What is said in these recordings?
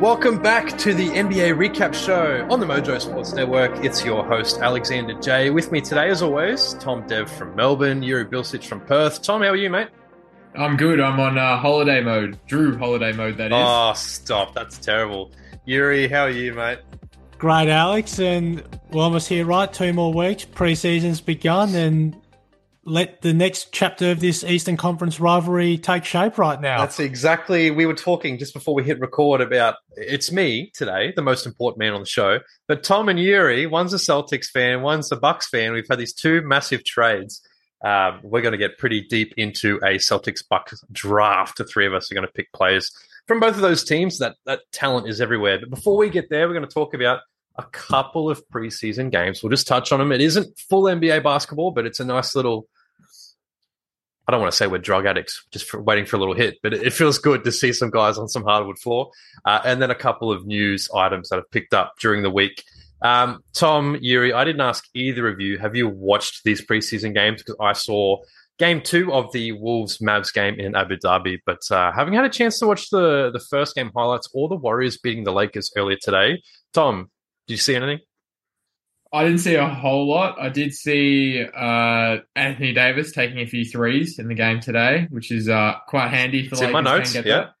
Welcome back to the NBA Recap Show on the Mojo Sports Network. It's your host, Alexander Jay With me today, as always, Tom Dev from Melbourne, Juri Bilcich from Perth. Tom, how are you, mate? I'm good. I'm on uh, holiday mode. Jrue holiday mode, that is. Oh, stop. That's terrible. Yuri, how are you, mate? Great, Alex. And we're almost here, right? Two more weeks. Preseason's begun, and let the next chapter of this Eastern Conference rivalry take shape right now. That's exactly. We were talking just before we hit record about it's me today, the most important man on the show. But Tom and Juri, one's a Celtics fan, one's a Bucks fan. We've had these two massive trades. Um, we're going to get pretty deep into a Celtics Bucks draft. The three of us are going to pick players from both of those teams. That that talent is everywhere. But before we get there, we're going to talk about a couple of preseason games. We'll just touch on them. It isn't full NBA basketball, but it's a nice little I don't want to say we're drug addicts, just for waiting for a little hit, but it, feels good to see some guys on some hardwood floor. Uh, and then a couple of news items that I've picked up during the week. Um, Tom, Juri, I didn't ask either of you, have you watched these preseason games? Because I saw game two of the Wolves Mavs game in Abu Dhabi, but uh, having had a chance to watch the, the first game highlights or the Warriors beating the Lakers earlier today, Tom, did you see anything? I didn't see a whole lot. I did see uh, Anthony Davis taking a few threes in the game today, which is uh, quite handy for like my notes. Yeah. That.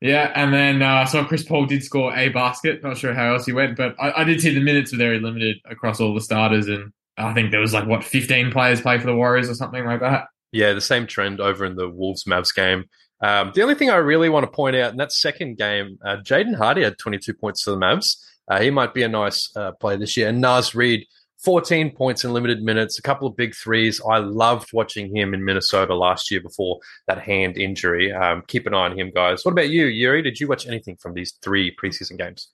Yeah, and then uh, so Chris Paul did score a basket. Not sure how else he went, but I, I, did see the minutes were very limited across all the starters, and I think there was like what 15 players play for the Warriors or something like that. Yeah, the same trend over in the Wolves Mavs game. Um, the only thing I really want to point out in that second game, uh, Jaden Hardy had 22 points for the Mavs. Uh, he might be a nice uh, player this year. And Naz Reid, 14 points in limited minutes, a couple of big threes. I loved watching him in Minnesota last year before that hand injury. Um, keep an eye on him, guys. What about you, Juri? Did you watch anything from these three preseason games?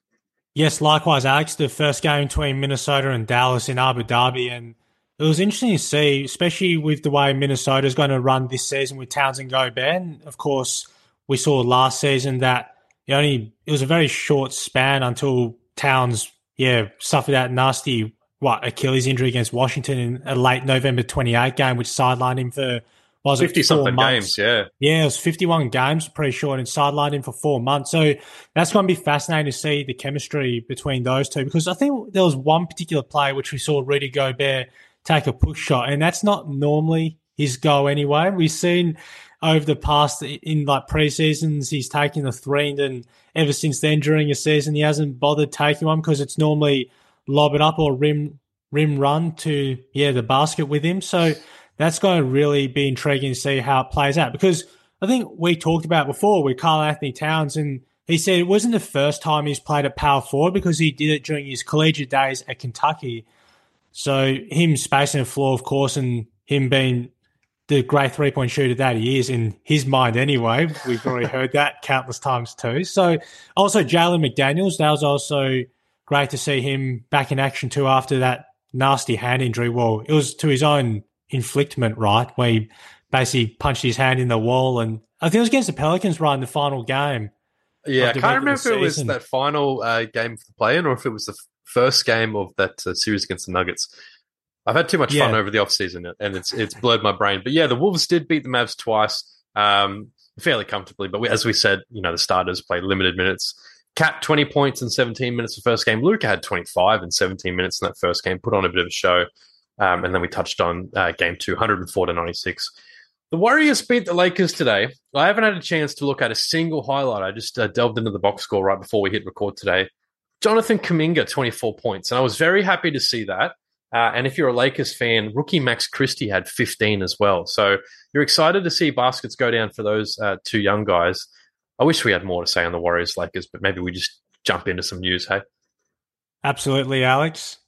Yes, likewise, Alex. The first game between Minnesota and Dallas in Abu Dhabi, and it was interesting to see, especially with the way Minnesota is going to run this season with Towns and Gobert. And of course, we saw last season that it only it was a very short span until Towns, yeah, suffered that nasty what Achilles injury against Washington in a late November 28 game, which sidelined him for was 50 it, something months. games, yeah. Yeah, it was 51 games, pretty short, and sidelined him for four months. So that's going to be fascinating to see the chemistry between those two because I think there was one particular play which we saw Rudy Gobert take a push shot, and that's not normally his go anyway. We've seen over the past in like pre-seasons he's taken the three and then ever since then during a season he hasn't bothered taking one because it's normally lob it up or rim rim run to yeah the basket with him. So that's going to really be intriguing to see how it plays out because I think we talked about before with Karl Anthony Towns and he said it wasn't the first time he's played at power forward because he did it during his collegiate days at Kentucky. So him spacing the floor of course and him being the great three point shooter that he is in his mind anyway. We've already heard that countless times too. So also Jalen McDaniels, that was also great to see him back in action too after that nasty hand injury. Well, it was to his own inflictment, right? Where he basically punched his hand in the wall and I think it was against the Pelicans right in the final game. Yeah, I can't remember if it was that final uh, game for the play-in or if it was the first game of that uh, series against the Nuggets. I've had too much yeah. fun over the off season, and it's it's blurred my brain. But yeah, the Wolves did beat the Mavs twice, um, fairly comfortably. But we, as we said, you know, the starters played limited minutes. KAT twenty points in seventeen minutes the first game. Luka had twenty five in seventeen minutes in that first game. Put on a bit of a show, um, and then we touched on uh, game two, 104 to ninety six. The Warriors beat the Lakers today. I haven't had a chance to look at a single highlight. I just uh, delved into the box score right before we hit record today. Jonathan Kuminga, 24 points. And I was very happy to see that. Uh, and if you're a Lakers fan, rookie Max Christie had 15 as well. So you're excited to see baskets go down for those uh, two young guys. I wish we had more to say on the Warriors Lakers, but maybe we just jump into some news, hey? Absolutely, Alex.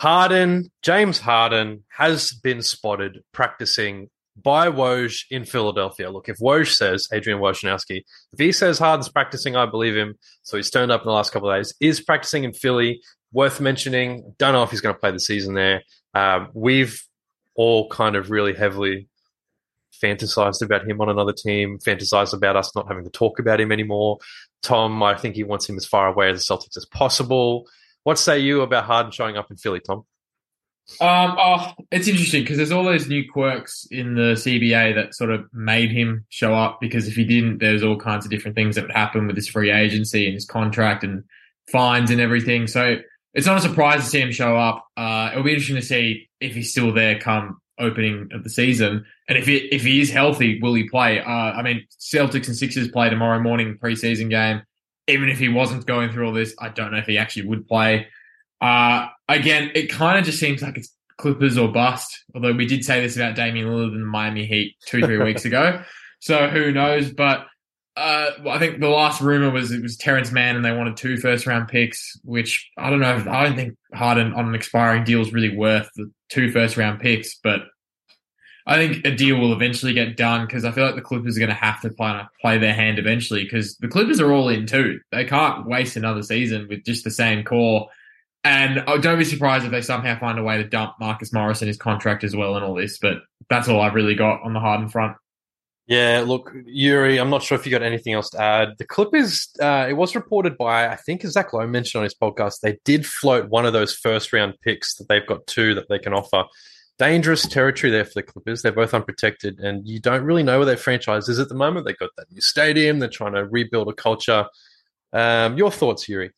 Harden, James Harden has been spotted practicing by Woj in Philadelphia. Look, if Woj says, Adrian Wojnarowski, if he says Harden's practicing, I believe him. So he's turned up in the last couple of days, is practicing in Philly worth mentioning. Don't know if he's going to play the season there. Um, we've all kind of really heavily fantasized about him on another team, fantasized about us not having to talk about him anymore. Tom, I think he wants him as far away as the Celtics as possible. What say you about Harden showing up in Philly, Tom? Um, oh, it's interesting because there's all those new quirks in the CBA that sort of made him show up. Because if he didn't, there's all kinds of different things that would happen with his free agency and his contract and fines and everything. So it's not a surprise to see him show up. Uh, it'll be interesting to see if he's still there come opening of the season, and if he, if he is healthy, will he play? Uh, I mean, Celtics and Sixers play tomorrow morning preseason game. Even if he wasn't going through all this, I don't know if he actually would play. Uh, again, it kind of just seems like it's Clippers or bust. Although we did say this about Damian Lillard and the Miami Heat two, three weeks ago. So who knows? But uh, I think the last rumor was it was Terance Mann and they wanted two first round picks, which I don't know. I don't think Harden on an expiring deal is really worth the two first round picks, but I think a deal will eventually get done because I feel like the Clippers are going to have to play, play their hand eventually because the Clippers are all in too. They can't waste another season with just the same core. And oh, don't be surprised if they somehow find a way to dump Marcus Morris and his contract as well and all this. But that's all I've really got on the Harden front. Yeah, look, Juri, I'm not sure if you got anything else to add. The Clippers, uh, it was reported by, I think, Zach Lowe mentioned on his podcast, they did float one of those first round picks that they've got two that they can offer. Dangerous territory there for the Clippers. They're both unprotected, and you don't really know where their franchise is at the moment. They've got that new stadium, they're trying to rebuild a culture. Um, your thoughts, Juri?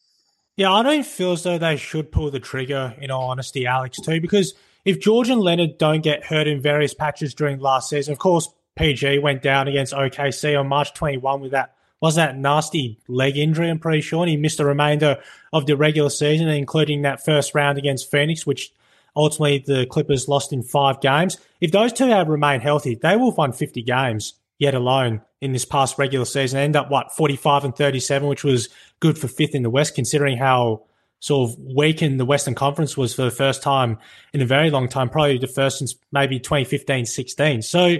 Yeah, I don't feel as though they should pull the trigger, in all honesty, Alex, too, because if George and Leonard don't get hurt in various patches during last season, of course, PG went down against OKC on March 21 with that was that nasty leg injury. I'm pretty sure, and he missed the remainder of the regular season, including that first round against Phoenix, which ultimately the Clippers lost in five games. If those two have remained healthy, they will have won 50 games yet alone in this past regular season. End up what 45 and 37, which was good for fifth in the West, considering how sort of weakened the Western Conference was for the first time in a very long time, probably the first since maybe 2015 16. So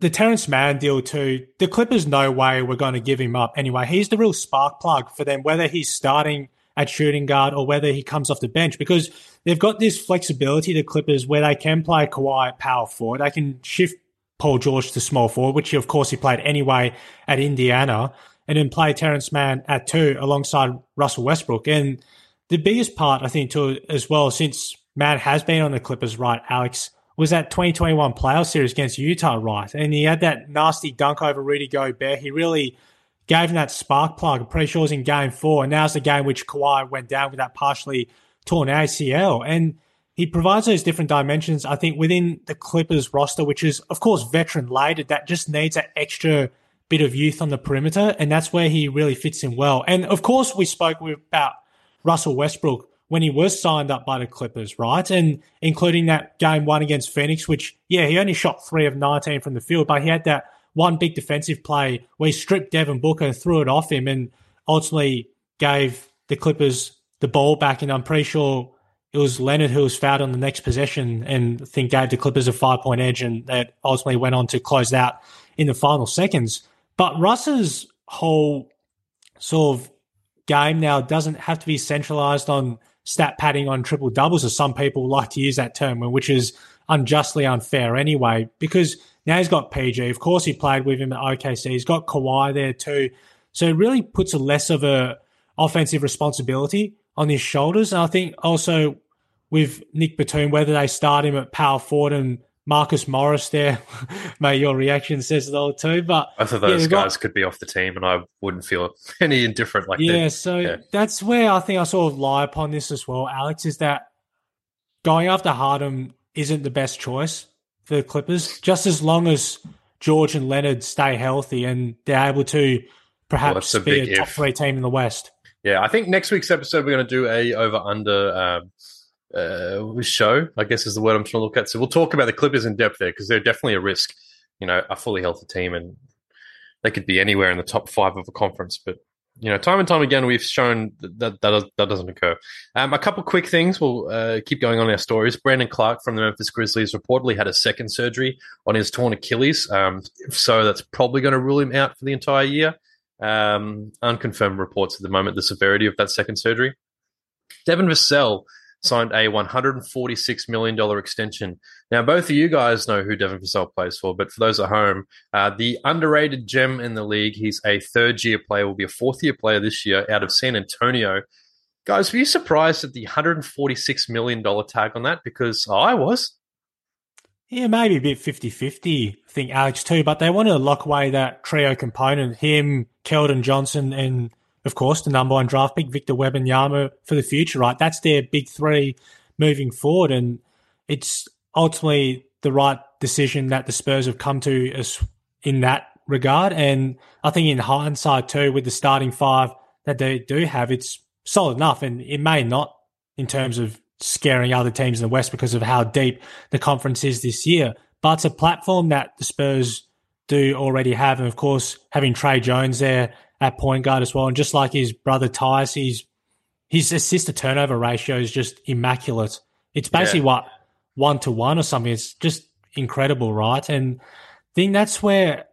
the Terance Mann deal too, the Clippers no way we're going to give him up anyway. He's the real spark plug for them, whether he's starting at shooting guard or whether he comes off the bench because they've got this flexibility, the Clippers, where they can play Kawhi at power forward. They can shift Paul George to small forward, which of course he played anyway at Indiana, and then play Terance Mann at two alongside Russell Westbrook. And the biggest part, I think, too, as well, since Mann has been on the Clippers, right, Alex, was that 2021 playoff series against Utah, right? And he had that nasty dunk over Rudy Gobert. He really gave him that spark plug. I'm pretty sure it was in game four. And now's the game which Kawhi went down with that partially torn ACL. And he provides those different dimensions, I think, within the Clippers roster, which is, of course, veteran laden, that just needs that extra bit of youth on the perimeter. And that's where he really fits in well. And of course, we spoke about Russell Westbrook when he was signed up by the Clippers, right? And including that game one against Phoenix, which, yeah, he only shot three of 19 from the field, but he had that one big defensive play where he stripped Devin Booker and threw it off him and ultimately gave the Clippers the ball back. And I'm pretty sure it was Leonard who was fouled on the next possession and I think gave the Clippers a five point edge and that ultimately went on to close out in the final seconds. But Russ's whole sort of game now doesn't have to be centralized on stat padding on triple doubles, as some people like to use that term, which is unjustly unfair anyway, because now he's got PG. Of course, he played with him at OKC. He's got Kawhi there too. So it really puts a less of a offensive responsibility on his shoulders. And I think also with Nick Batum, whether they start him at power forward and Marcus Morris there. Mate, your reaction says it all too. But both of those yeah, guys got, could be off the team, and I wouldn't feel any indifferent like yeah. That. So yeah. So that's where I think I sort of lie upon this as well, Alex. Is that going after Harden isn't the best choice for the Clippers, just as long as George and Leonard stay healthy and they're able to perhaps well, a be a top if. three team in the West. Yeah, I think next week's episode we're going to do a over under. Um, uh, show, I guess is the word I'm trying to look at. So we'll talk about the Clippers in depth there because they're definitely a risk. You know, a fully healthy team, and they could be anywhere in the top five of a conference. But you know, time and time again, we've shown that that, that, doesn't occur. Um, a couple quick things. We'll uh, keep going on our stories. Brandon Clarke from the Memphis Grizzlies reportedly had a second surgery on his torn Achilles. Um, so that's probably going to rule him out for the entire year. Um, unconfirmed reports at the moment the severity of that second surgery. Devin Vassell signed a $146 million extension. Now, both of you guys know who Devin Vassell plays for, but for those at home, uh, the underrated gem in the league, he's a third year player, will be a fourth year player this year out of San Antonio. Guys, were you surprised at the $146 million tag on that? Because I was. Yeah, maybe a bit 50 50, I think Alex too, but they wanted to lock away that trio component him, Keldon Johnson, and of course the number one draft pick, Victor Wembanyama, for the future, right? That's their big three moving forward. And it's ultimately the right decision that the Spurs have come to in that regard. And I think in hindsight too, with the starting five that they do have, it's solid enough. And it may not in terms of scaring other teams in the West because of how deep the conference is this year. But it's a platform that the Spurs do already have. And of course, having Tre Jones there at point guard as well. And just like his brother Tyus, he's, his assist to turnover ratio is just immaculate. It's basically yeah. what one to one or something. It's just incredible, right? And I think that's where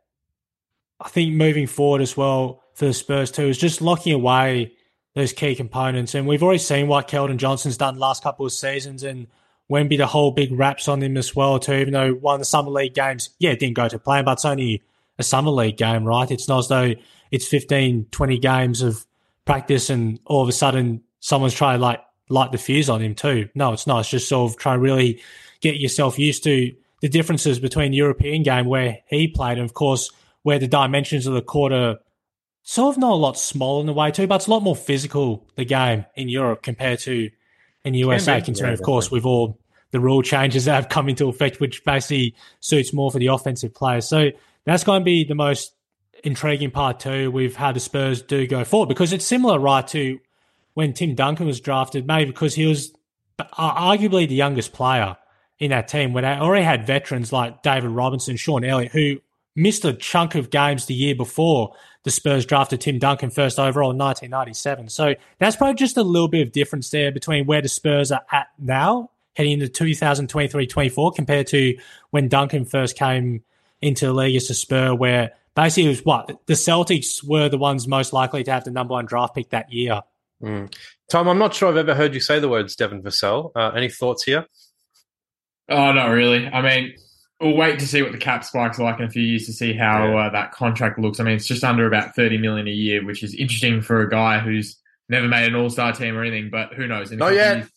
I think moving forward as well for the Spurs too is just locking away those key components. And we've already seen what Keldon Johnson's done the last couple of seasons and Wemby, the whole big raps on him as well, too, even though one of the Summer League games, yeah, didn't go to plan, but it's only a Summer League game, right? It's not as though it's 15, 20 games of practice and all of a sudden someone's trying to like light the fuse on him too. No, it's not. It's just sort of trying to really get yourself used to the differences between the European game where he played and of course where the dimensions of the court are sort of not a lot smaller in the way too, but it's a lot more physical the game in Europe compared to in the USA. Considering, of course, with all the rule changes that have come into effect, which basically suits more for the offensive players. So that's going to be the most intriguing part too. With how the Spurs do go forward because it's similar, right, to when Tim Duncan was drafted, maybe because he was uh, arguably the youngest player in that team when they already had veterans like David Robinson, Sean Elliott, who missed a chunk of games the year before the Spurs drafted Tim Duncan first overall in 1997. So that's probably just a little bit of difference there between where the Spurs are at now, heading into 2023-24, compared to when Duncan first came into the league as a Spur, where basically it was what the Celtics were the ones most likely to have the number one draft pick that year. Mm. Tom, I'm not sure I've ever heard you say the words Devin Vassell. Uh, any thoughts here? Oh, not really. I mean, we'll wait to see what the cap spike's like in a few years to see how yeah. uh, that contract looks. I mean, it's just under about thirty million a year, which is interesting for a guy who's never made an All Star team or anything. But who knows? In Not yet. Years,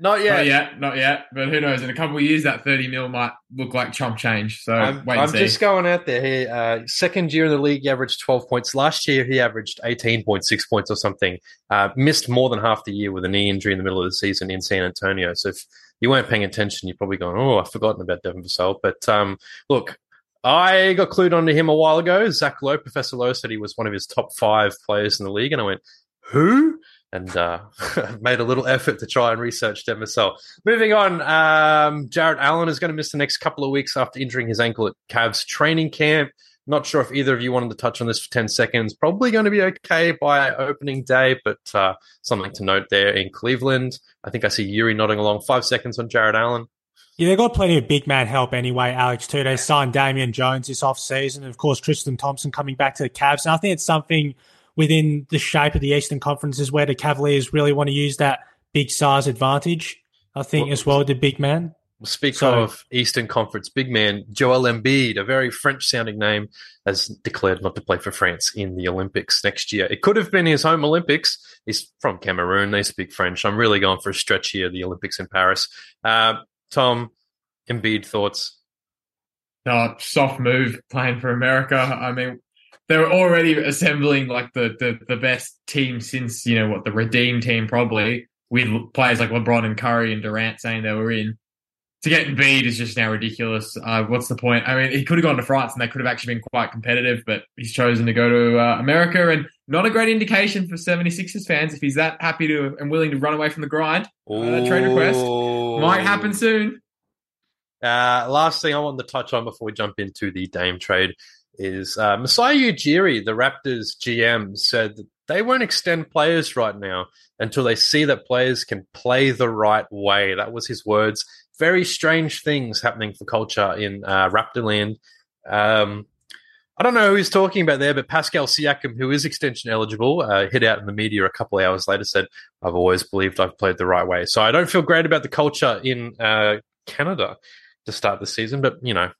not yet. Not yet. Not yet. But who knows? In a couple of years, that 30 mil might look like chump change. So I'm, wait I'm just going out there here. Uh, second year in the league, he averaged 12 points. Last year, he averaged 18.6 points or something. Uh, missed more than half the year with a knee injury in the middle of the season in San Antonio. So if you weren't paying attention, you're probably going, oh, I've forgotten about Devin Vassell. But um, look, I got clued onto him a while ago. Zach Lowe, Professor Lowe, said he was one of his top five players in the league. And I went, who? And uh, made a little effort to try and research them myself. Moving on, um, Jarrett Allen is going to miss the next couple of weeks after injuring his ankle at Cavs training camp. Not sure if either of you wanted to touch on this for 10 seconds. Probably going to be okay by opening day, but uh, something to note there in Cleveland. I think I see Juri nodding along. Five seconds on Jarrett Allen. Yeah, they've got plenty of big man help anyway, Alex, too. They signed Damian Jones this offseason. Of course, Tristan Thompson coming back to the Cavs. And I think it's something – within the shape of the Eastern Conference is where the Cavaliers really want to use that big size advantage. I think well, as well, the big man. Speak so, of Eastern Conference big man, Joel Embiid, a very French sounding name, has declared not to play for France in the Olympics next year. It could have been his home Olympics. He's from Cameroon. They speak French. I'm really going for a stretch here, the Olympics in Paris. Uh, Tom, Embiid, thoughts? Uh, soft move playing for America. I mean, they're already assembling like the, the the best team since you know what the redeem team probably with players like LeBron and Curry and Durant saying they were in. To get Embiid is just now ridiculous. Uh, what's the point? I mean, he could have gone to France and they could have actually been quite competitive, but he's chosen to go to uh, America and not a great indication for 76ers fans if he's that happy to and willing to run away from the grind. Uh, trade request might happen soon. Uh, last thing I want to touch on before we jump into the Dame trade is uh, Masai Ujiri, the Raptors GM, said that they won't extend players right now until they see that players can play the right way. That was his words. Very strange things happening for culture in uh, Raptorland. Um, I don't know who he's talking about there, but Pascal Siakam, who is extension eligible, uh, hit out in the media a couple of hours later, said, I've always believed I've played the right way. So I don't feel great about the culture in uh, Canada to start the season, but, you know,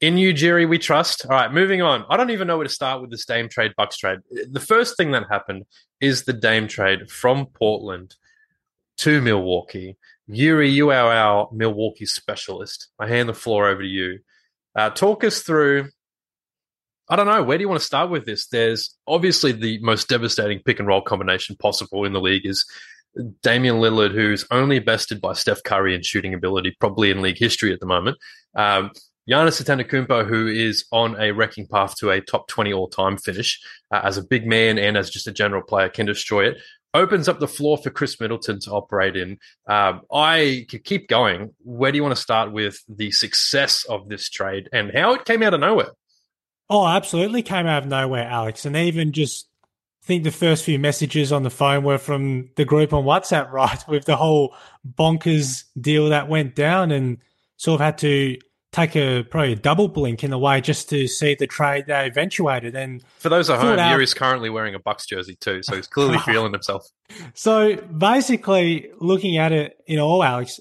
In Ujiri, we trust. All right, moving on. I don't even know where to start with this Dame trade, Bucks trade. The first thing that happened is the Dame trade from Portland to Milwaukee. Juri, you are our Milwaukee specialist. I hand the floor over to you. Uh, talk us through. I don't know. Where do you want to start with this? There's obviously the most devastating pick and roll combination possible in the league is Damian Lillard, who's only bested by Steph Curry in shooting ability, probably in league history at the moment. Um, Giannis Antetokounmpo, who is on a wrecking path to a top 20 all-time finish uh, as a big man and as just a general player, can destroy it. Opens up the floor for Khris Middleton to operate in. Um, I could keep going. Where do you want to start with the success of this trade and how it came out of nowhere? Oh, absolutely came out of nowhere, Alex. And even just think the first few messages on the phone were from the group on WhatsApp, right? With the whole bonkers deal that went down and sort of had to take a probably a double blink in a way just to see the trade they eventuated. And for those at home, Juri's currently wearing a Bucks jersey too, so he's clearly feeling himself. So basically, looking at it in all, Alex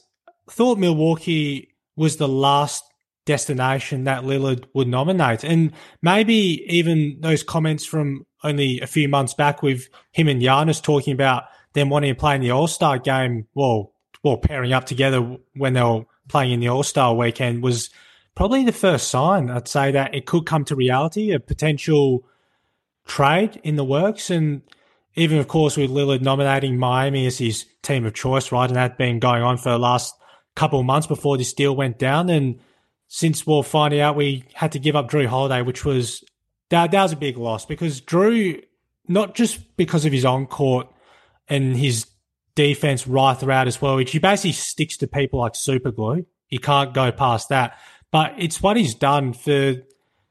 thought Milwaukee was the last destination that Lillard would nominate, and maybe even those comments from only a few months back with him and Giannis talking about them wanting to play in the All Star game. Well, well, pairing up together when they were playing in the All Star weekend was probably the first sign. I'd say that it could come to reality, a potential trade in the works, and even of course with Lillard nominating Miami as his team of choice, right, and that been going on for the last couple of months before this deal went down, and since we're finding out we had to give up Jrue Holiday, which was that that was a big loss because Drew, not just because of his on court and his defense right throughout as well, which he basically sticks to people like super glue. He can't go past that. But it's what he's done for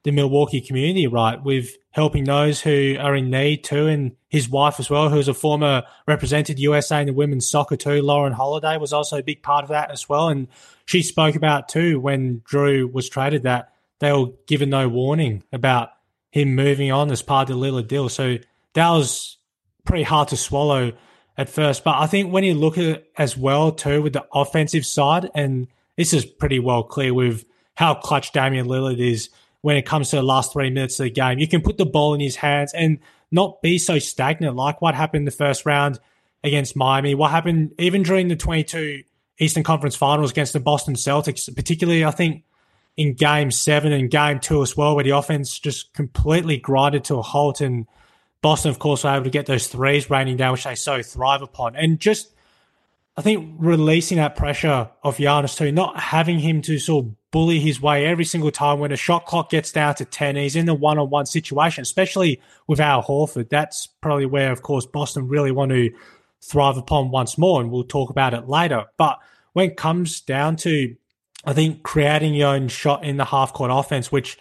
the Milwaukee community, right? With helping those who are in need too, and his wife as well, who's a former represented USA in the women's soccer too. Lauren Holiday was also a big part of that as well, and she spoke about too when Jrue was traded that they were given no warning about him moving on as part of the Lillard deal. So that was pretty hard to swallow at first. But I think when you look at it as well too with the offensive side, and this is pretty well clear with how clutch Damian Lillard is when it comes to the last three minutes of the game. You can put the ball in his hands and not be so stagnant like what happened the first round against Miami, what happened even during the 22 Eastern Conference Finals against the Boston Celtics, particularly I think in game seven and game two as well, where the offense just completely grinded to a halt. And Boston, of course, were able to get those threes raining down, which they so thrive upon. And just, I think, releasing that pressure of Giannis too, not having him to sort of bully his way every single time when a shot clock gets down to 10, he's in the one on one situation, especially with Al Horford. That's probably where, of course, Boston really want to thrive upon once more. And we'll talk about it later. But when it comes down to I think creating your own shot in the half court offense, which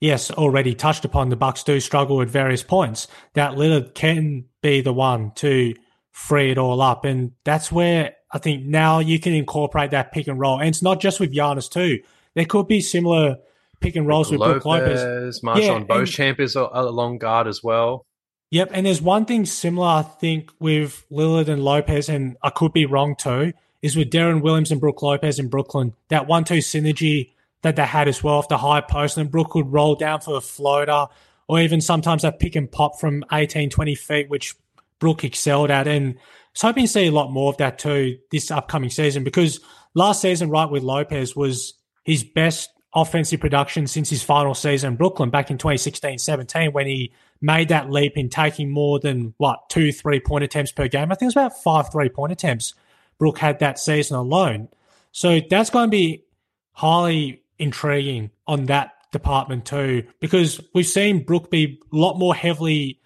yes, already touched upon, the Bucks do struggle at various points. That Lillard can be the one to free it all up, and that's where I think now you can incorporate that pick and roll. And it's not just with Giannis too. There could be similar pick and rolls with Brook Lopez. Marshall yeah, Beauchamp is a, a long guard as well. Yep, and there's one thing similar I think with Lillard and Lopez, and I could be wrong too is with Deron Williams and Brook Lopez in Brooklyn. That one-two synergy that they had as well off the high post, and Brook would roll down for a floater, or even sometimes that pick and pop from 18, 20 feet, which Brook excelled at. And I hoping to see a lot more of that too this upcoming season because last season, right with Lopez, was his best offensive production since his final season in Brooklyn back in 2016 17 when he made that leap in taking more than what two three point attempts per game. I think it was about five three point attempts Brook had that season alone. So that's going to be highly intriguing on that department too, because we've seen Brook be a lot more heavily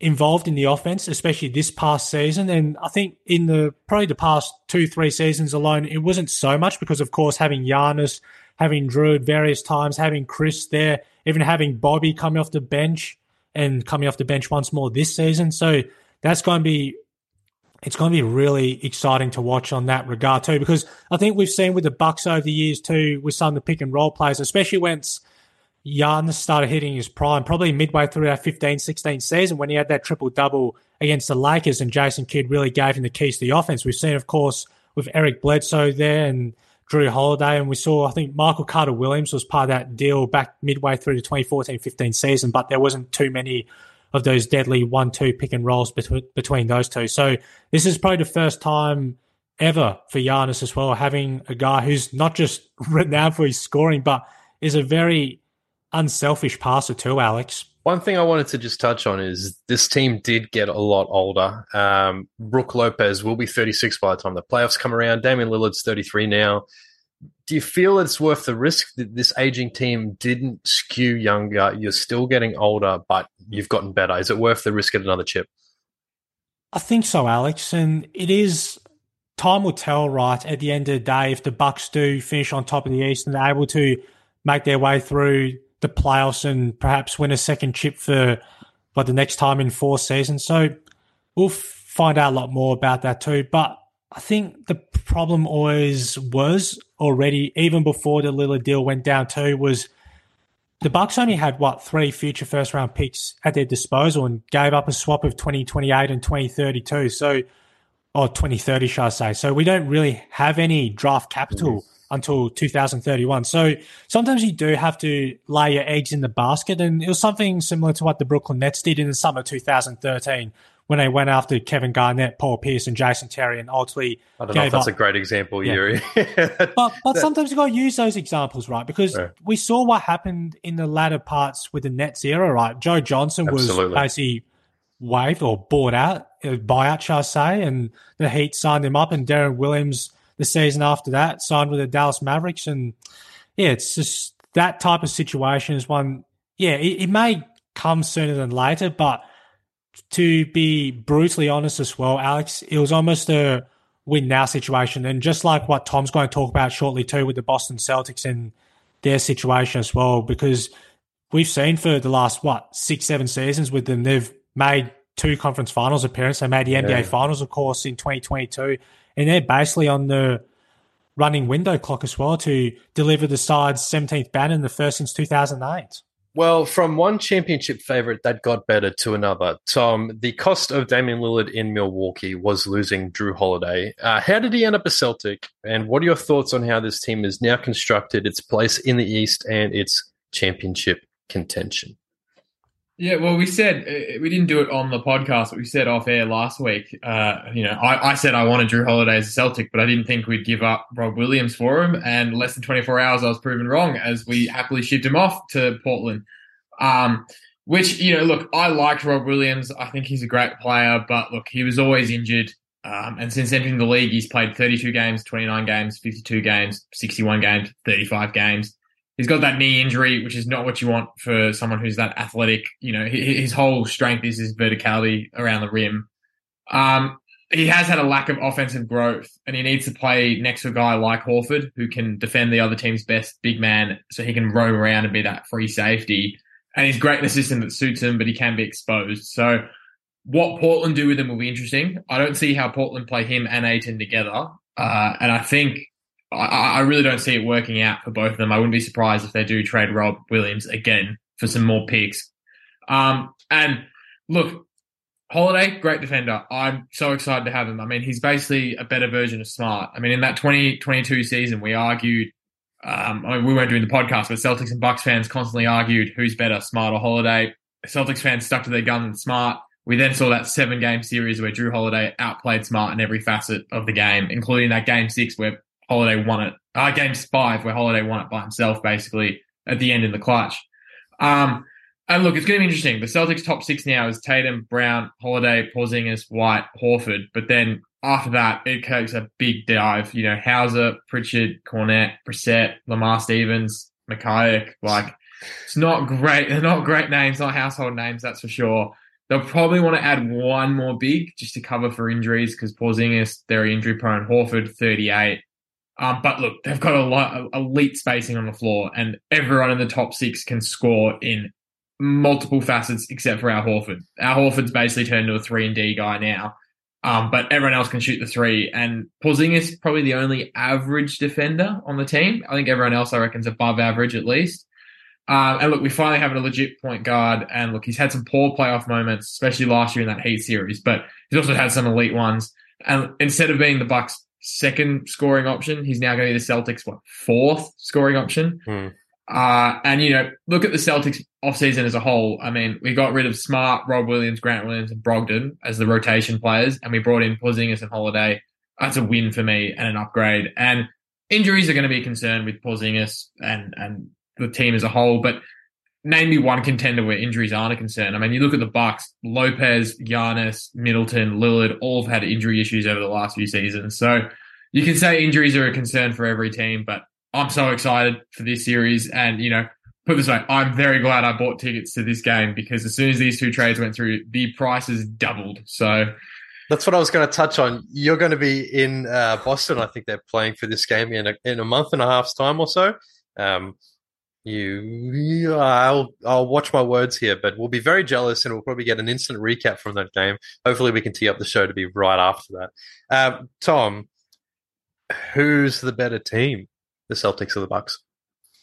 involved in the offense, especially this past season. And I think in the probably the past two, three seasons alone, it wasn't so much because, of course, having Giannis, having Jrue at various times, having Khris there, even having Bobby coming off the bench and coming off the bench once more this season. So that's going to be it's going to be really exciting to watch on that regard too, because I think we've seen with the Bucks over the years too, with some of the pick and roll players, especially when Giannis started hitting his prime, probably midway through that 15-16 season when he had that triple double against the Lakers, and Jason Kidd really gave him the keys to the offense. We've seen, of course, with Eric Bledsoe there and Jrue Holiday, and we saw I think Michael Carter Williams was part of that deal back midway through the 2014-15 season, but there wasn't too many of those deadly one-two pick and rolls between between those two. So this is probably the first time ever for Giannis as well, having a guy who's not just renowned for his scoring, but is a very unselfish passer too, Alex. One thing I wanted to just touch on is this team did get a lot older. Um, Brook Lopez will be 36 by the time the playoffs come around. Damian Lillard's 33 now. Do you feel it's worth the risk that this aging team didn't skew younger? You're still getting older, but you've gotten better. Is it worth the risk at another chip? I think so, Alex. And it is time will tell, right? At the end of the day, if the Bucks do finish on top of the East and they're able to make their way through the playoffs and perhaps win a second chip for for the next time in four seasons. So we'll find out a lot more about that too. But I think the problem always was already, even before the Lillard deal went down too, was the Bucks only had what three future first round picks at their disposal and gave up a swap of 2028 and 2032. So or 2030, shall I say. So we don't really have any draft capital until 2031. So sometimes you do have to lay your eggs in the basket. And it was something similar to what the Brooklyn Nets did in the summer 2013 when they went after Kevin Garnett, Paul Pierce, and Jason Terry, and ultimately. I don't know if that's up. a great example, yeah. Juri. but but sometimes you got to use those examples, right? Because yeah. we saw what happened in the latter parts with the Nets era, right? Joe Johnson Absolutely. was basically waived or bought out, uh, buyout, shall I say, and the Heat signed him up, and Deron Williams the season after that, signed with the Dallas Mavericks. And yeah, it's just that type of situation is one, yeah, it, it may come sooner than later, but to be brutally honest as well, Alex, it was almost a win now situation. And just like what Tom's going to talk about shortly too with the Boston Celtics and their situation as well, because we've seen for the last, what, six, seven seasons with them, they've made two conference finals appearances. They made the NBA yeah. finals, of course, in 2022 and they're basically on the running window clock as well to deliver the side's 17th banner in the first since 2008. Well, from one championship favorite that got better to another, Tom, the cost of Damian Lillard in Milwaukee was losing Jrue Holiday. Uh, how did he end up a Celtic? And what are your thoughts on how this team is now constructed, its place in the East, and its championship contention? Yeah, well, we said uh, we didn't do it on the podcast, but we said off air last week. Uh, you know, I, I, said I wanted Jrue Holiday as a Celtic, but I didn't think we'd give up Rob Williams for him. And less than 24 hours, I was proven wrong as we happily shipped him off to Portland. Um, which you know, look, I liked Rob Williams. I think he's a great player, but look, he was always injured. Um, and since entering the league, he's played 32 games, 29 games, 52 games, 61 games, 35 games he's got that knee injury, which is not what you want for someone who's that athletic. You know, his whole strength is his verticality around the rim. Um, he has had a lack of offensive growth, and he needs to play next to a guy like Horford, who can defend the other team's best big man, so he can roam around and be that free safety. And he's great in the system that suits him, but he can be exposed. So, what Portland do with him will be interesting. I don't see how Portland play him and Ayton together, uh, and I think I, I really don't see it working out for both of them. I wouldn't be surprised if they do trade Rob Williams again for some more picks. Um, and look, Holiday, great defender. I'm so excited to have him. I mean, he's basically a better version of Smart. I mean, in that 2022 season, we argued, um, I mean, we weren't doing the podcast, but Celtics and Bucks fans constantly argued who's better, Smart or Holiday. Celtics fans stuck to their guns and Smart. We then saw that seven game series where Jrue Holiday outplayed Smart in every facet of the game, including that game six where Holiday won it. Uh, game five where Holiday won it by himself, basically at the end in the clutch. Um, and look, it's going to be interesting. The Celtics' top six now is Tatum, Brown, Holiday, Porzingis, White, Horford. But then after that, it takes a big dive. You know, Hauser, Pritchard, Kornet, Brissett, Lamar Stevens, Mikhailiuk. Like, it's not great. They're not great names, not household names, that's for sure. They'll probably want to add one more big just to cover for injuries because Porzingis, they're injury prone. Horford, 38. Um, but look, they've got a lot of elite spacing on the floor, and everyone in the top six can score in multiple facets except for Al Horford. Al Horford's basically turned into a three and D guy now, um, but everyone else can shoot the three. And Porzingis probably the only average defender on the team. I think everyone else I reckon is above average at least. Um, and look, we finally have a legit point guard. And look, he's had some poor playoff moments, especially last year in that Heat series, but he's also had some elite ones. And instead of being the Bucks second scoring option. He's now going to be the Celtics' what fourth scoring option. Hmm. Uh, and you know, look at the Celtics offseason as a whole. I mean, we got rid of Smart, Rob Williams, Grant Williams, and Brogdon as the rotation players, and we brought in Porzingis and Holiday. That's a win for me and an upgrade. And injuries are going to be a concern with Porzingis and and the team as a whole, but name me one contender where injuries aren't a concern. I mean, you look at the Bucks, Lopez, Giannis, Middleton, Lillard, all have had injury issues over the last few seasons. So you can say injuries are a concern for every team, but I'm so excited for this series. And, you know, put this way, I'm very glad I bought tickets to this game because as soon as these two trades went through, the prices doubled. So That's what I was going to touch on. You're going to be in uh, Boston. I think they're playing for this game in a, in a month and a half's time or so. Um, you, you, I'll, I'll watch my words here, but we'll be very jealous, and we'll probably get an instant recap from that game. Hopefully, we can tee up the show to be right after that. Um, Tom, who's the better team, the Celtics or the Bucks?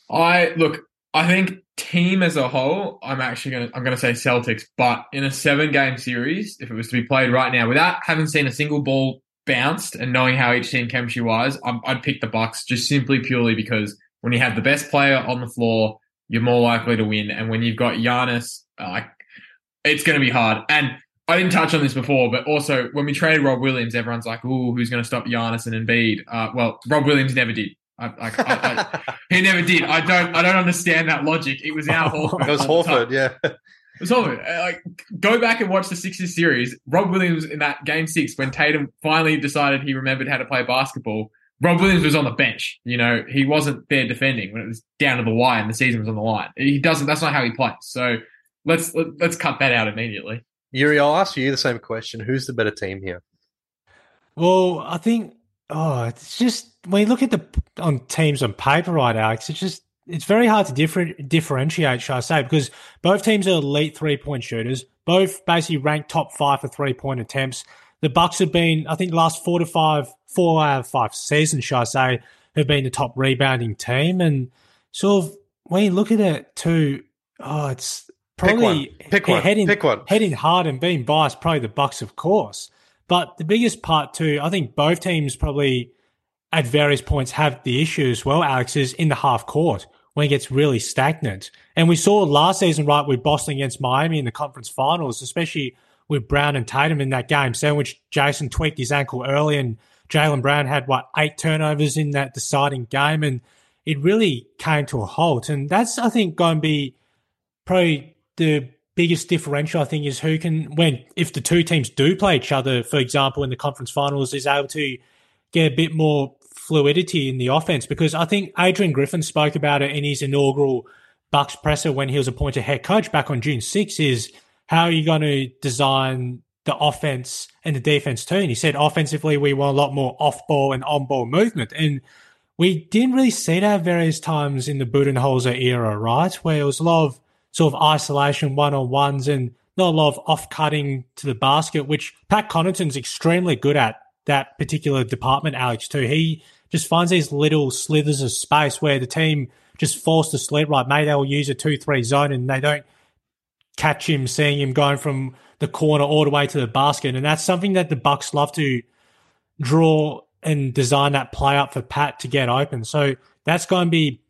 I look, I think team as a whole, I'm actually to I'm to say Celtics, but in a seven game series, if it was to be played right now, without having seen a single ball bounced and knowing how each team chemistry wise, I'd pick the Bucks just simply purely because when you have the best player on the floor, you're more likely to win, and when you've got Giannis, uh, it's going to be hard. And I didn't touch on this before, but also when we traded Rob Williams, everyone's like, "Ooh, who's going to stop Giannis and Embiid?" Uh, well, Rob Williams never did. I, I, I, he never did. I don't. I don't understand that logic. It was Al Horford. It was Horford, yeah. It was Horford. Uh, Like, go back and watch the Sixers series. Rob Williams in that game six when Tatum finally decided he remembered how to play basketball. Rob Williams was on the bench. You know, he wasn't there defending when it was down to the wire and the season was on the line. He doesn't. That's not how he plays. So let's let's cut that out immediately. Juri, I'll ask you the same question. Who's the better team here? Well, I think oh, it's just when you look at the on teams on paper, right, Alex. It's just it's very hard to differ, differentiate, shall I say, because both teams are elite three point shooters. Both basically ranked top five for three point attempts. The Bucks have been, I think, last four to five, four out of five seasons, shall I say, have been the top rebounding team. And sort of when you look at it too, oh, it's probably Pick one. Pick one. heading Pick one. heading hard and being biased, probably the Bucks, of course. But the biggest part too, I think both teams probably at various points have the issue as well, Alex, is in the half court when it gets really stagnant. And we saw last season, right, with Boston against Miami in the conference finals, especially with Brown and Tatum in that game, seven which Jayson tweaked his ankle early and Jaylen Brown had what eight turnovers in that deciding game and it really came to a halt. And that's I think going to be probably the biggest differential I think is who can when if the two teams do play each other, for example, in the conference finals, is able to get a bit more fluidity in the offense. Because I think Adrian Griffin spoke about it in his inaugural Bucks presser when he was appointed head coach back on June 6 is how are you going to design the offense and the defense too? And he said offensively we want a lot more off ball and on ball movement. And we didn't really see that various times in the Budenholzer era, right? Where it was a lot of sort of isolation one on ones and not a lot of off cutting to the basket, which Pat Connaughton's extremely good at that particular department, Alex, too. He just finds these little slithers of space where the team just forced to sleep, right? Maybe they'll use a 2 3 zone and they don't catch him, seeing him going from the corner all the way to the basket. And that's something that the Bucks love to draw and design that play up for Pat to get open. So that's going to be.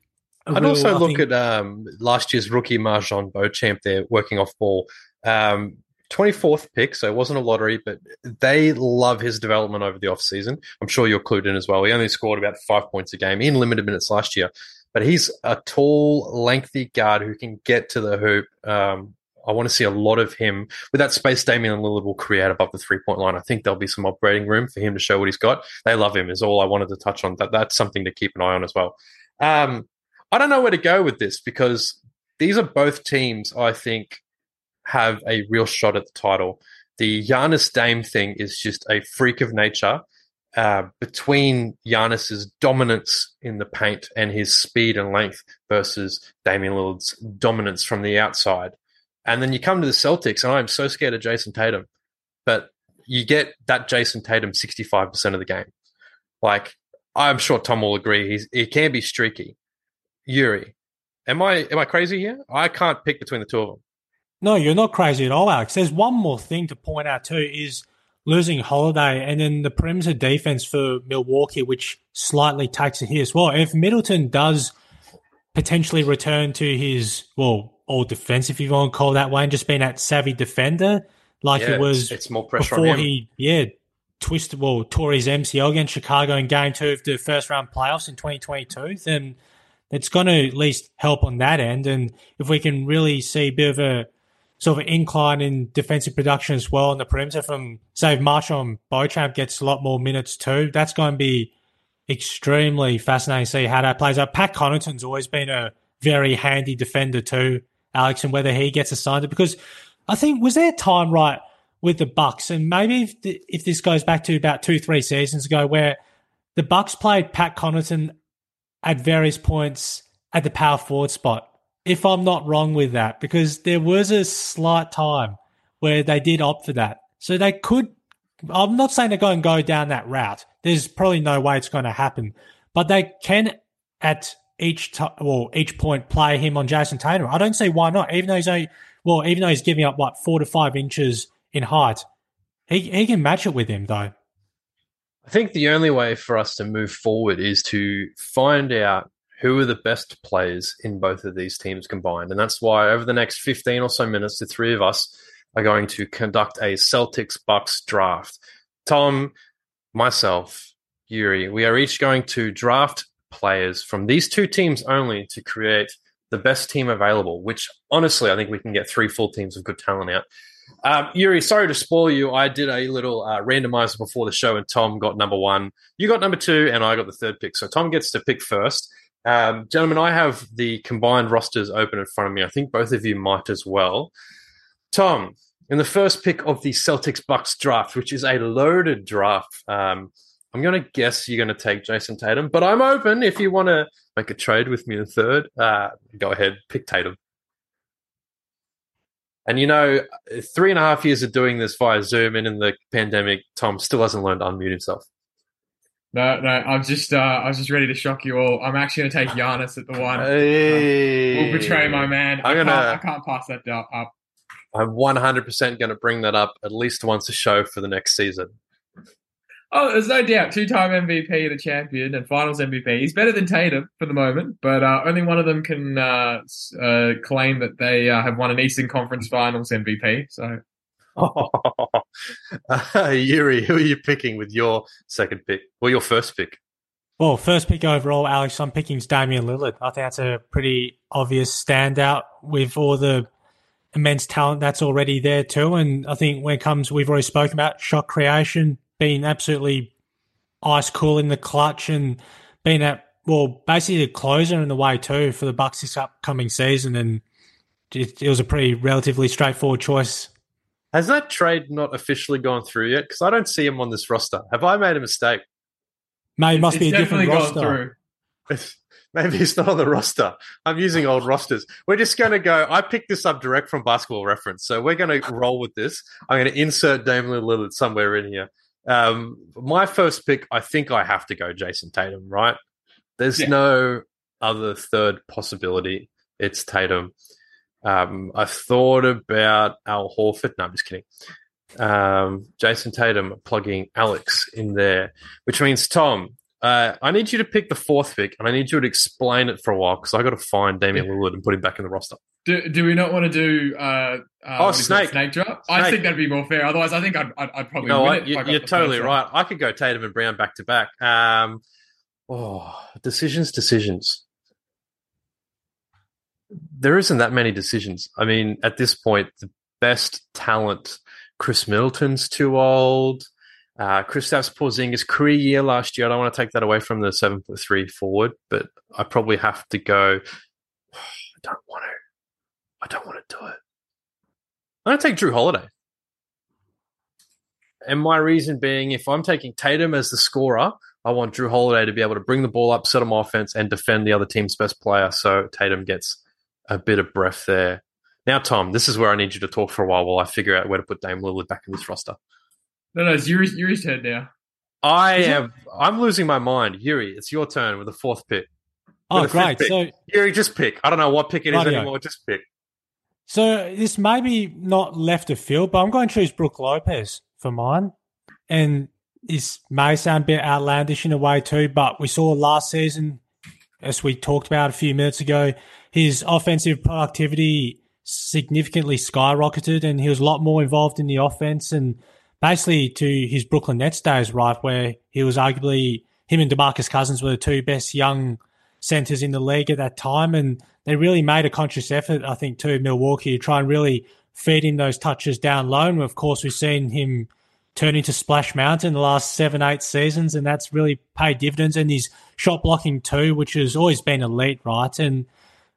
a I'd real, also I look think- at um, last year's rookie MarJon Beauchamp there working off ball. Um, 24th pick, so it wasn't a lottery, but they love his development over the offseason. I'm sure you're clued in as well. He only scored about five points a game in limited minutes last year, but he's a tall, lengthy guard who can get to the hoop. Um, I want to see a lot of him. With that space, Damian Lillard will create above the three point line. I think there'll be some operating room for him to show what he's got. They love him, is all I wanted to touch on. That That's something to keep an eye on as well. Um, I don't know where to go with this because these are both teams I think have a real shot at the title. The Giannis Dame thing is just a freak of nature. Uh, between Giannis's dominance in the paint and his speed and length versus Damian Lillard's dominance from the outside. And then you come to the Celtics, and I'm so scared of Jayson Tatum, but you get that Jayson Tatum 65% of the game. Like, I'm sure Tom will agree, he's, he can be streaky. Juri, am I am I crazy here? I can't pick between the two of them. No, you're not crazy at all, Alex. There's one more thing to point out too is losing Holiday and then the perimeter defense for Milwaukee, which slightly takes a hit as well. If Middleton does potentially return to his, well, all defense, if you want to call that way, and just being that savvy defender like Yeah, it was it's, more pressure before on him. he, yeah, twisted, well, tore his MCL against Chicago in game two of the first round playoffs in 2022, then it's going to at least help on that end. And if we can really see a bit of a sort of incline in defensive production as well on the perimeter from, say, if Marshall and Beauchamp gets a lot more minutes too, that's going to be extremely fascinating to see how that plays out. Pat Connaughton's always been a very handy defender too, Alex, and whether he gets assigned it because I think was there a time right with the Bucks, and maybe if, the, if this goes back to about two three seasons ago, where the Bucks played Pat Connaughton at various points at the power forward spot. If I'm not wrong with that, because there was a slight time where they did opt for that, so they could. I'm not saying they're going to go down that route. There's probably no way it's going to happen, but they can at each t- well each point play him on Jayson Tatum. I don't see why not. Even though he's only well, even though he's giving up what four to five inches in height, he he can match it with him though. I think the only way for us to move forward is to find out who are the best players in both of these teams combined. And that's why over the next 15 or so minutes, the three of us are going to conduct a Celtics Bucks draft. Tom, myself, Juri, we are each going to draft players from these two teams only to create the best team available, which honestly, I think we can get three full teams of good talent out. Um, Juri, sorry to spoil you. I did a little uh, randomizer before the show, and Tom got number one. You got number two, and I got the third pick. So Tom gets to pick first. Um, gentlemen, I have the combined rosters open in front of me. I think both of you might as well. Tom, in the first pick of the Celtics Bucks draft, which is a loaded draft, um, I'm going to guess you're going to take Jayson Tatum, but I'm open if you want to make a trade with me in third. Uh, go ahead, pick Tatum. And you know, three and a half years of doing this via Zoom and in the pandemic, Tom still hasn't learned to unmute himself. No, no, I'm just, uh, I was just ready to shock you all. I'm actually going to take Giannis at the one. Hey. We'll betray my man. I I'm can't, gonna- I can't pass that up. I'm 100% going to bring that up at least once a show for the next season. Oh, there's no doubt. Two-time MVP and a champion and Finals MVP. He's better than Tatum for the moment, but uh, only one of them can uh, uh, claim that they uh, have won an Eastern Conference Finals MVP. So uh, Juri, who are you picking with your second pick or your first pick? Well, first pick overall, Alex, I'm picking Damian Lillard. I think that's a pretty obvious standout with all the immense talent that's already there too. And I think when it comes, we've already spoken about shot creation being absolutely ice cool in the clutch and being at well, basically a closer in the way too for the Bucks this upcoming season. And it, it was a pretty relatively straightforward choice. Has that trade not officially gone through yet? Because I don't see him on this roster. Have I made a mistake? Maybe it must it's be a different roster. Maybe he's not on the roster. I'm using old rosters. We're just going to go. I picked this up direct from Basketball Reference, so we're going to roll with this. I'm going to insert Damian Lillard somewhere in here. Um, my first pick, I think I have to go Jayson Tatum. Right? There's Yeah. no other third possibility. It's Tatum. Um, I thought about Al Horford. No, I'm just kidding. Um, Jayson Tatum plugging Alex in there, which means Tom. Uh, I need you to pick the fourth pick, and I need you to explain it for a while because I got to find Damian Lillard and put him back in the roster. Do, do we not want to do uh, uh, Oh, what is it, snake. snake drop? I think that'd be more fair. Otherwise, I think I'd, I'd, I'd probably You know win it. you, you're totally right. I could go Tatum and Brown back to back. Um, oh, decisions, decisions. There isn't that many decisions. I mean, at this point, the best talent, Khris Middleton's too old. Uh, Kristaps Porzingis career year last year. I don't want to take that away from the seven foot three forward, but I probably have to go. I don't want to. I don't want to do it. I'm going to take Jrue Holiday. And my reason being, if I'm taking Tatum as the scorer, I want Jrue Holiday to be able to bring the ball up, set him offense, and defend the other team's best player. So Tatum gets a bit of breath there. Now, Tom, this is where I need you to talk for a while while I figure out where to put Dame Lillard back in this roster. No, no, it's Juri's, Juri's turn now. I Is it- am. I'm losing my mind. Juri, it's your turn with the fourth pick. Oh, With great. pick. So Juri, just pick. I don't know what pick it is Rightio. anymore. Just pick. So this may be not left of field, but I'm going to choose Brook Lopez for mine. and this may sound a bit outlandish in a way too, but we saw last season, as we talked about a few minutes ago, his offensive productivity significantly skyrocketed and he was a lot more involved in the offense and basically to his Brooklyn Nets days, right, where he was arguably him and DeMarcus Cousins were the two best young centers in the league at that time. And they really made a conscious effort, I think, to Milwaukee to try and really feed him those touches down low. And of course, we've seen him turn into Splash Mountain the last seven, eight seasons, and that's really paid dividends. And his shot blocking too, which has always been elite, right? And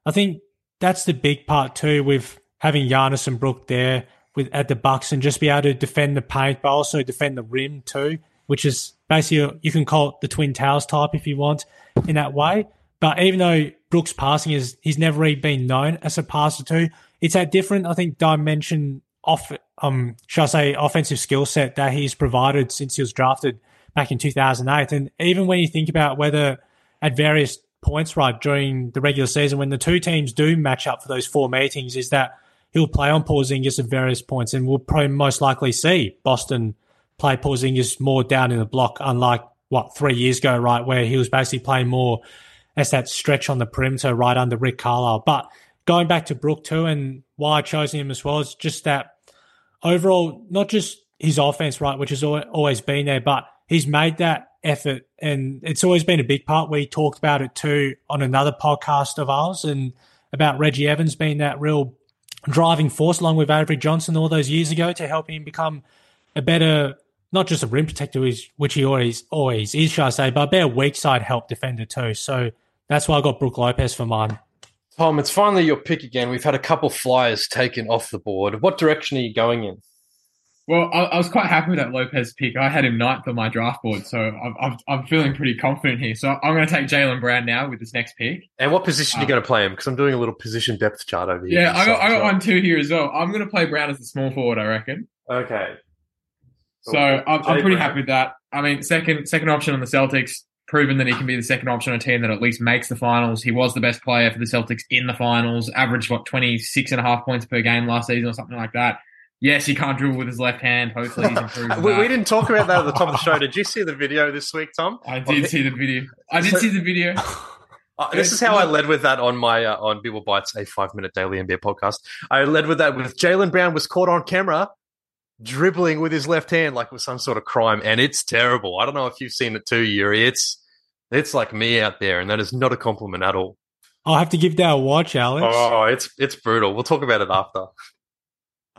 I think that's the big part too with having Giannis and Brook there with at the Bucks and just be able to defend the paint, but also defend the rim too, which is basically you can call it the Twin Towers type if you want in that way. But even though Brooks' passing is he's never really been known as a passer too, it's that different, I think, dimension off um shall I say offensive skill set that he's provided since he was drafted back in 2008. And even when you think about whether at various points right during the regular season when the two teams do match up for those four meetings, is that he'll play on Porzingis at various points, and we'll probably most likely see Boston play Porzingis more down in the block, unlike what three years ago, right, where he was basically playing more as that stretch on the perimeter right under Rick Carlisle. But going back to Brook too, and why I chose him as well is just that overall, not just his offense, right, which has always been there, but he's made that effort, and it's always been a big part. We talked about it too on another podcast of ours, and about Reggie Evans being that real driving force along with Avery Johnson all those years ago to help him become a better, not just a rim protector, which he always always is, shall I say, but a better weak side help defender too. So that's why I got Brook Lopez for mine. Tom, it's finally your pick again. We've had a couple flyers taken off the board. What direction are you going in? Well, I, I, was quite happy with that Lopez pick. I had him ninth on my draft board, so I'm, I'm, I'm feeling pretty confident here. So I'm going to take Jaylen Brown now with this next pick. And what position um, are you going to play him? Because I'm doing a little position depth chart over here. Yeah, I got, I got one too here as well. I'm going to play Brown as a small forward, I reckon. Okay. So I'm, I'm, pretty Brown. happy with that. I mean, second second option on the Celtics, proven that he can be the second option on a team that at least makes the finals. He was the best player for the Celtics in the finals, averaged, what, 26 and a half points per game last season or something like that. Yes, he can't dribble with his left hand. Hopefully, he's improved. we, we, didn't talk about that at the top of the show. Did you see the video this week, Tom? I did see the video. I did so, see the video. Uh, this is how I led with that on my uh, on B-Ball Bites, a five minute daily NBA podcast. I led with that with Jaylen Brown was caught on camera dribbling with his left hand like it was some sort of crime, and it's terrible. I don't know if you've seen it too, Juri. It's it's like me out there, and that is not a compliment at all. I'll have to give that a watch, Alex. Oh, it's it's brutal. We'll talk about it after.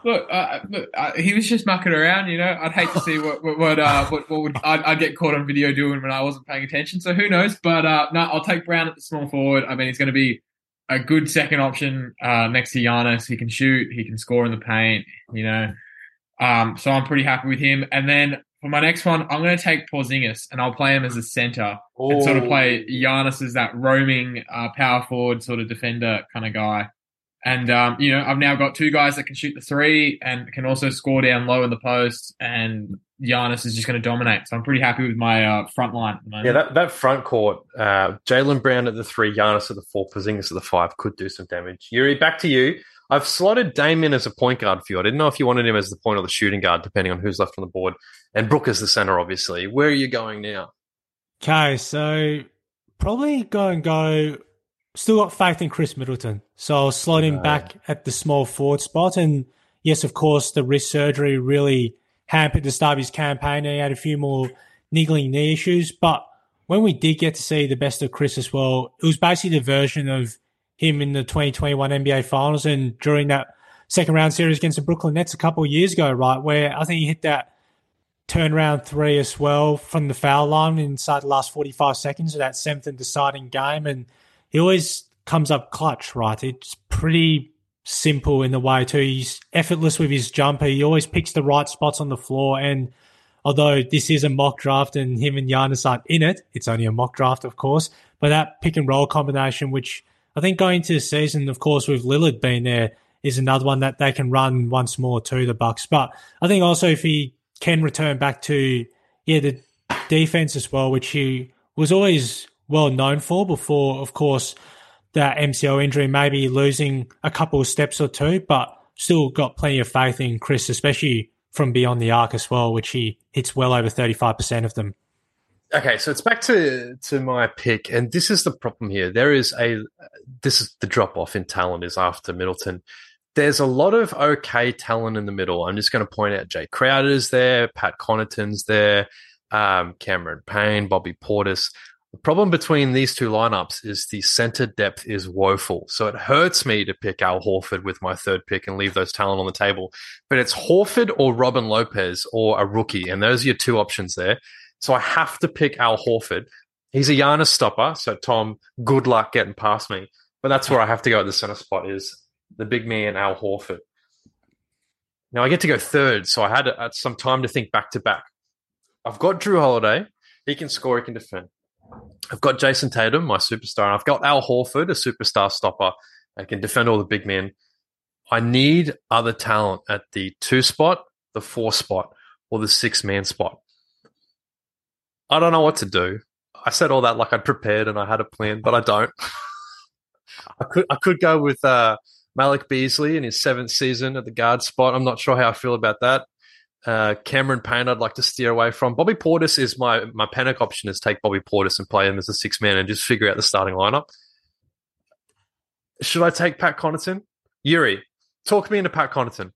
Look, uh, look uh, he was just mucking around. You know, I'd hate to see what what what, uh, what, what would I'd, I'd, get caught on video doing when I wasn't paying attention. So who knows? But uh, no, I'll take Brown at the small forward. I mean, he's going to be a good second option uh, next to Giannis. He can shoot, he can score in the paint. You know, um, so I'm pretty happy with him. And then for my next one, I'm going to take Porzingis and I'll play him as a center and sort of play Giannis as that roaming uh, power forward sort of defender kind of guy. And, um, you know, I've now got two guys that can shoot the three and can also score down low in the post. And Giannis is just going to dominate. So I'm pretty happy with my uh, front line Yeah, that, that front court, uh, Jaylen Brown at the three, Giannis at the four, Porzingis at the five could do some damage. Juri, back to you. I've slotted Damian as a point guard for you. I didn't know if you wanted him as the point or the shooting guard, depending on who's left on the board. And Brook is the center, obviously. Where are you going now? Okay, so probably go and go still got faith in Khris Middleton. So I'll slot him back at the small forward spot. And yes, of course, the wrist surgery really hampered the start of his campaign and he had a few more niggling knee issues. But when we did get to see the best of Khris as well, it was basically the version of him in the 2021 NBA Finals and during that second round series against the Brooklyn Nets a couple of years ago, right? Where I think he hit that turnaround three as well from the foul line inside the last 45 seconds of that seventh and deciding game. And he always comes up clutch, right? It's pretty simple in the way too. He's effortless with his jumper. He always picks the right spots on the floor. And although this is a mock draft and him and Giannis aren't in it, it's only a mock draft, of course. But that pick and roll combination, which I think going into the season, of course, with Lillard being there, is another one that they can run once more to the Bucks. But I think also if he can return back to yeah the defense as well, which he was always well known for before, of course, that MCL injury, maybe losing a couple of steps or two, but still got plenty of faith in Khris, especially from beyond the arc as well, which he hits well over 35% of them. Okay, so it's back to to my pick, and this is the problem here. There is a this is the drop off in talent is after Middleton. There's a lot of okay talent in the middle. I'm just going to point out Jae Crowder's there, Pat Connaughton's there, um, Cameron Payne, Bobby Portis. The problem between these two lineups is the center depth is woeful. So it hurts me to pick Al Horford with my third pick and leave those talent on the table. But it's Horford or Robin Lopez or a rookie. And those are your two options there. So I have to pick Al Horford. He's a Giannis stopper. So Tom, good luck getting past me. But that's where I have to go at the center spot is the big man Al Horford. Now I get to go third. So I had uh, some time to think back to back. I've got Jrue Holiday. He can score, he can defend. I've got Jayson Tatum, my superstar, and I've got Al Horford, a superstar stopper. I can defend all the big men. I need other talent at the two spot, the four spot, or the six man spot. I don't know what to do. I said all that like I'd prepared and I had a plan, but I don't. I could I could go with uh, Malik Beasley in his seventh season at the guard spot. I'm not sure how I feel about that. Uh, Cameron Payne, I'd like to steer away from. Bobby Portis is my my panic option is take Bobby Portis and play him as a six man and just figure out the starting lineup. Should I take Pat Connaughton? Juri, talk me into Pat Connaughton.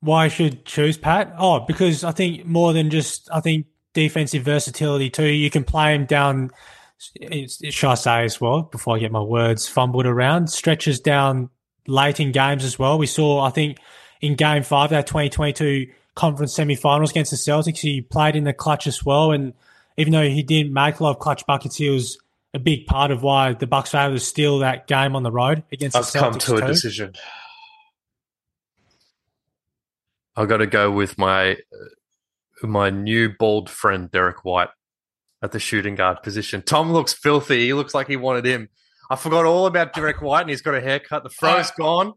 Why I should choose Pat? Oh, because I think more than just I think defensive versatility too. You can play him down. Should I say as well before I get my words fumbled around? Stretches down late in games as well. We saw I think in Game Five that 2022 conference semifinals against the Celtics. He played in the clutch as well, and even though he didn't make a lot of clutch buckets, he was a big part of why the Bucks were able to steal that game on the road against I've the Celtics. I've come to too. a decision. I've got to go with my my new bald friend Derrick White at the shooting guard position. Tom looks filthy. He looks like he wanted him. I forgot all about Derek White, and he's got a haircut. The fro's Uh, gone.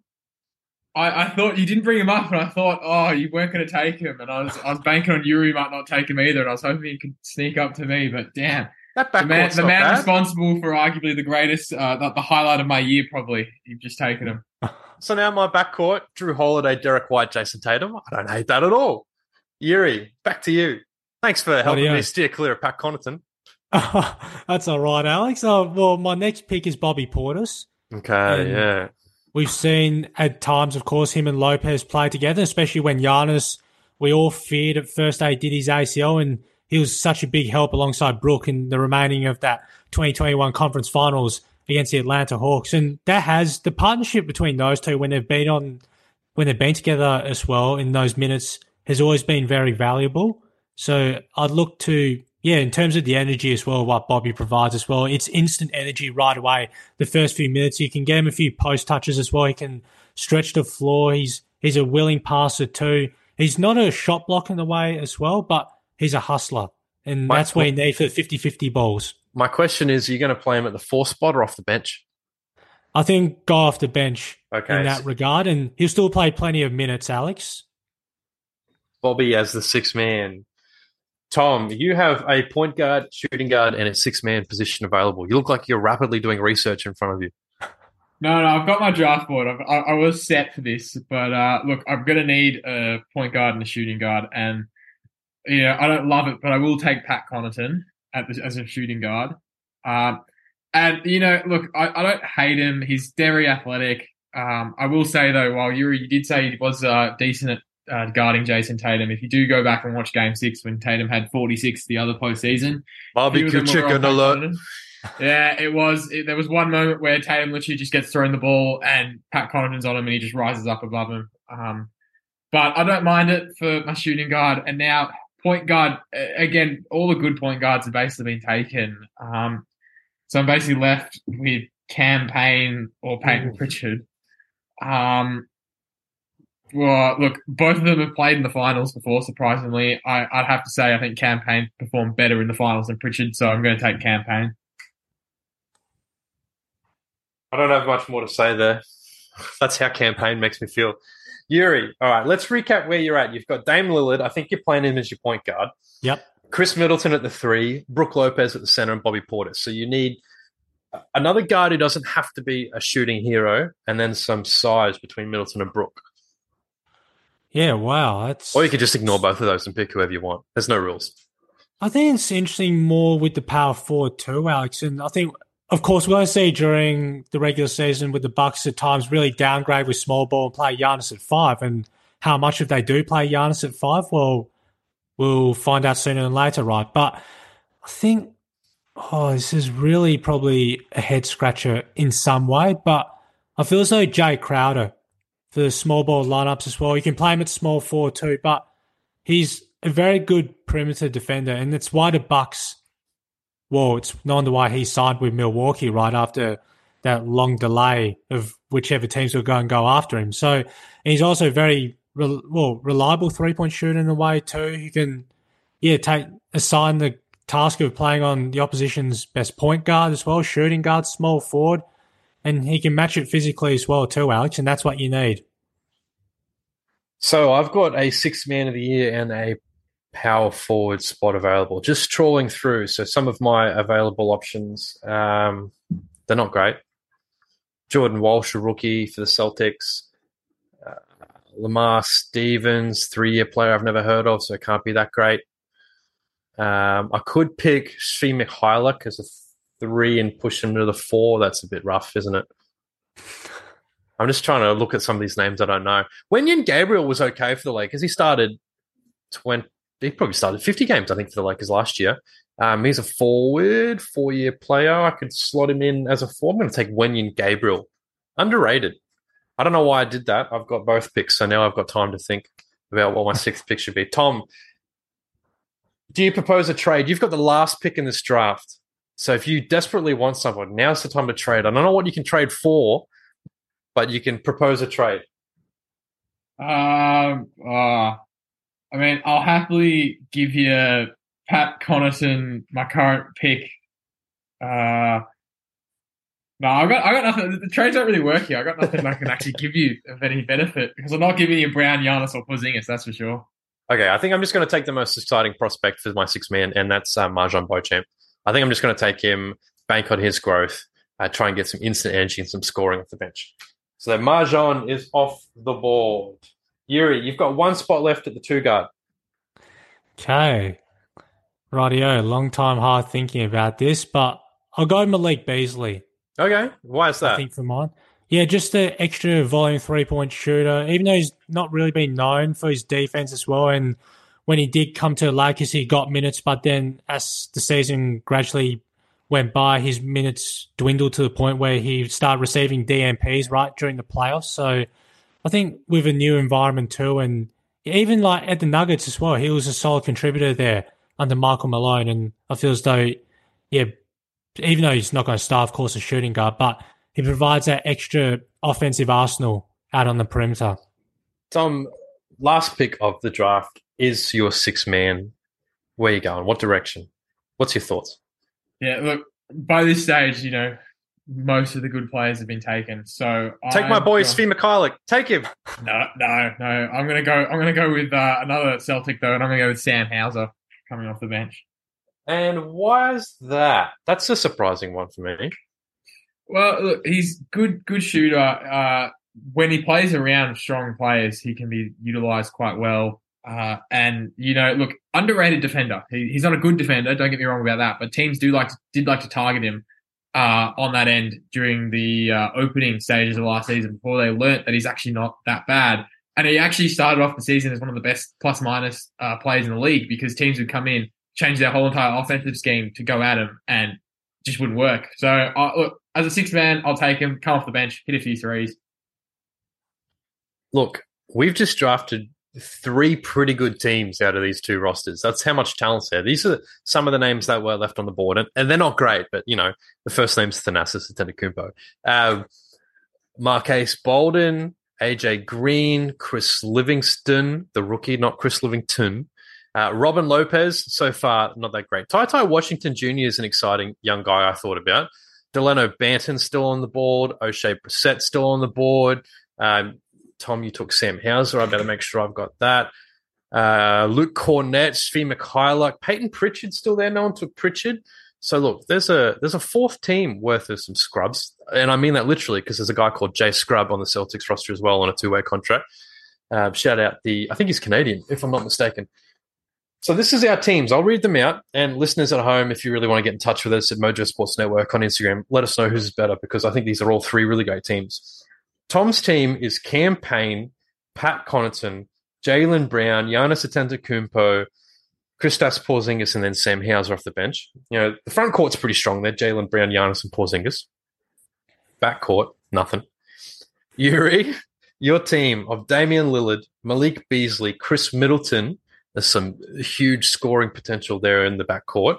I, I thought you didn't bring him up, and I thought, oh, you weren't going to take him, and I was I was banking on Juri might not take him either, and I was hoping he could sneak up to me, but damn, That the man, the man responsible for arguably the greatest, uh, the, the highlight of my year, probably you've just taken him. So now my backcourt: Jrue Holiday, Derrick White, Jayson Tatum. I don't hate that at all. Juri, back to you. Thanks for helping Rightio. me steer clear of Pat Connaughton. That's all right, Alex. Oh, well, my next pick is Bobby Portis. Okay, Um, yeah. We've seen at times, of course, him and Lopez play together, especially when Giannis, we all feared at first they did his ACL, and he was such a big help alongside Brook in the remaining of that 2021 conference finals against the Atlanta Hawks. And that has the partnership between those two when they've been on, when they've been together as well in those minutes has always been very valuable. So I'd look to, yeah, in terms of the energy as well, what Bobby provides as well, it's instant energy right away. The first few minutes, you can get him a few post touches as well. He can stretch the floor. He's he's a willing passer too. He's not a shot block in the way as well, but he's a hustler. And My- that's what you need for 50-50 balls. My question is: Are you going to play him at the four spot or off the bench? I think go off the bench Okay, in that regard, and he'll still play plenty of minutes, Alex. Bobby as the six man. Tom, you have a point guard, shooting guard, and a six man position available. You look like you're rapidly doing research in front of you. No, no, I've got my draft board. I've, I, I was set for this, but uh, look, I'm going to need a point guard and a shooting guard, and you know I don't love it, but I will take Pat Connaughton the, as a shooting guard. Um, and you know, look, I, I don't hate him. He's very athletic. Um, I will say though, while Juri, you did say he was uh, decent at uh, guarding Jayson Tatum. If you do go back and watch Game Six when Tatum had 46 the other postseason, Barbecue few of them chicken alert. Yeah, it was. It, there was one moment where Tatum literally just gets thrown the ball and Pat Connaughton's on him and he just rises up above him. Um, but I don't mind it for my shooting guard. And now point guard again. All the good point guards have basically been taken. Um, so I'm basically left with Cam Payne or Payton Pritchard. Um, well, look, both of them have played in the finals before. Surprisingly, I, I'd have to say I think Cam Payne performed better in the finals than Pritchard, so I'm going to take Cam Payne. I don't have much more to say there. That's how campaign makes me feel. Juri, all right, let's recap where you're at. You've got Dame Lillard. I think you're playing him as your point guard. Yep. Khris Middleton at the three, Brook Lopez at the center, and Bobby Portis. So you need another guard who doesn't have to be a shooting hero, and then some size between Middleton and Brook. Yeah, wow. That's Or you could just ignore both of those and pick whoever you want. There's no rules. I think it's interesting more with the power forward too, Alex. And I think, of course, we're going to see during the regular season with the Bucks at times really downgrade with small ball and play Giannis at five. And how much if they do play Giannis at five, well, we'll find out sooner than later, right? But I think, oh, this is really probably a head scratcher in some way. But I feel as though Jae Crowder the small ball lineups as well. You can play him at small four too, but he's a very good perimeter defender, and it's why the Bucks. Well, it's no wonder why he signed with Milwaukee right after that long delay of whichever teams were going to go after him. So he's also very well reliable three point shooter in a way too. He can, yeah, take assign the task of playing on the opposition's best point guard as well, shooting guard, small forward, and he can match it physically as well too, Alex. And that's what you need. So I've got a six man of the year and a power forward spot available. Just trawling through. So some of my available options, um, they're not great. Jordan Walsh, a rookie for the Celtics. Uh, Lamar Stevens, three year player I've never heard of, so it can't be that great. Um, I could pick Svi Mykhailiuk as a three and push him to the four. That's a bit rough, isn't it? I'm just trying to look at some of these names I don't know. Wenyen Gabriel was okay for the Lakers. He started 20, he probably started 50 games, I think, for the Lakers last year. Um, he's a forward, four year player. I could slot him in as a four. I'm going to take Wenyen Gabriel. Underrated. I don't know why I did that. I've got both picks, so now I've got time to think about what my sixth pick should be. Tom, do you propose a trade? You've got the last pick in this draft. So if you desperately want someone, now's the time to trade. I don't know what you can trade for, but you can propose a trade. Um, uh, I mean, I'll happily give you Pat Connaughton, my current pick. Uh, no, I got I got nothing. The trades don't really work here. I got nothing I can actually give you of any benefit because I'm not giving you Brown, Giannis, or Porzingis. That's for sure. Okay, I think I'm just going to take the most exciting prospect for my six man, and that's uh, MarJon Beauchamp. I think I'm just going to take him, bank on his growth, uh, try and get some instant energy and some scoring off the bench. So MarJon is off the board. Juri, you've got one spot left at the two guard. Okay. Rightio. Long time hard thinking about this, but I'll go Malik Beasley. Okay. Why is that? I think for mine. Yeah, just the extra volume three point shooter, even though he's not really been known for his defense as well. And when he did come to the Lakers, he got minutes, but then as the season gradually went by, his minutes dwindled to the point where he started receiving DNPs right during the playoffs. So I think with a new environment too, and even like at the Nuggets as well, he was a solid contributor there under Michael Malone. And I feel as though, yeah, even though he's not going to start, of course, a shooting guard, but he provides that extra offensive arsenal out on the perimeter. Tom, last pick of the draft is your six man. Where you going? What direction? What's your thoughts? Yeah, look, by this stage, you know, most of the good players have been taken. So take I'm my boy Svi Mykhailiuk. Take him. No, no, no. I'm gonna go. I'm gonna go with uh, another Celtic though, and I'm gonna go with Sam Hauser coming off the bench. And why is that? That's a surprising one for me. Well, look, he's good, good shooter. Uh, when he plays around strong players, he can be utilized quite well. Uh, and you know, look, underrated defender. He, he's not a good defender. Don't get me wrong about that. But teams do like to, did like to target him uh, on that end during the uh, opening stages of last season before they learnt that he's actually not that bad. And he actually started off the season as one of the best plus minus uh, players in the league because teams would come in, change their whole entire offensive scheme to go at him, and just wouldn't work. So, look, as a six man, I'll take him, come off the bench, hit a few threes. Look, we've just drafted three pretty good teams out of these two rosters. That's how much talent's there. These are some of the names that were left on the board, and, and they're not great, but you know, the first name's Thanasis Antetokounmpo. Um, Marques Bolden, AJ Green, Chris Livingston, the rookie, not Chris Livington. Uh, Robin Lopez, so far, not that great. Ty Ty Washington Jr. is an exciting young guy I thought about. Delano Banton still on the board. Oshae Brissett still on the board. Um, Tom, you took Sam Hauser. I better make sure I've got that. Uh, Luke Kornet, Svi Mykhailiuk, Payton Pritchard still there. No one took Pritchard. So look, there's a there's a fourth team worth of some scrubs, and I mean that literally because there's a guy called Jay Scrubb on the Celtics roster as well on a two way contract. Uh, shout out the, I think he's Canadian, if I'm not mistaken. So this is our teams. I'll read them out. And listeners at home, if you really want to get in touch with us at Mojo Sports Network on Instagram, let us know who's better because I think these are all three really great teams. Tom's team is Cam Payne, Pat Connaughton, Jaylen Brown, Giannis Antetokounmpo, Kristaps Porzingis, and then Sam Hauser off the bench. You know, the front court's pretty strong there. Jaylen Brown, Giannis, and Porzingis. Back court, nothing. Juri, your team of Damian Lillard, Malik Beasley, Khris Middleton. There's some huge scoring potential there in the back court.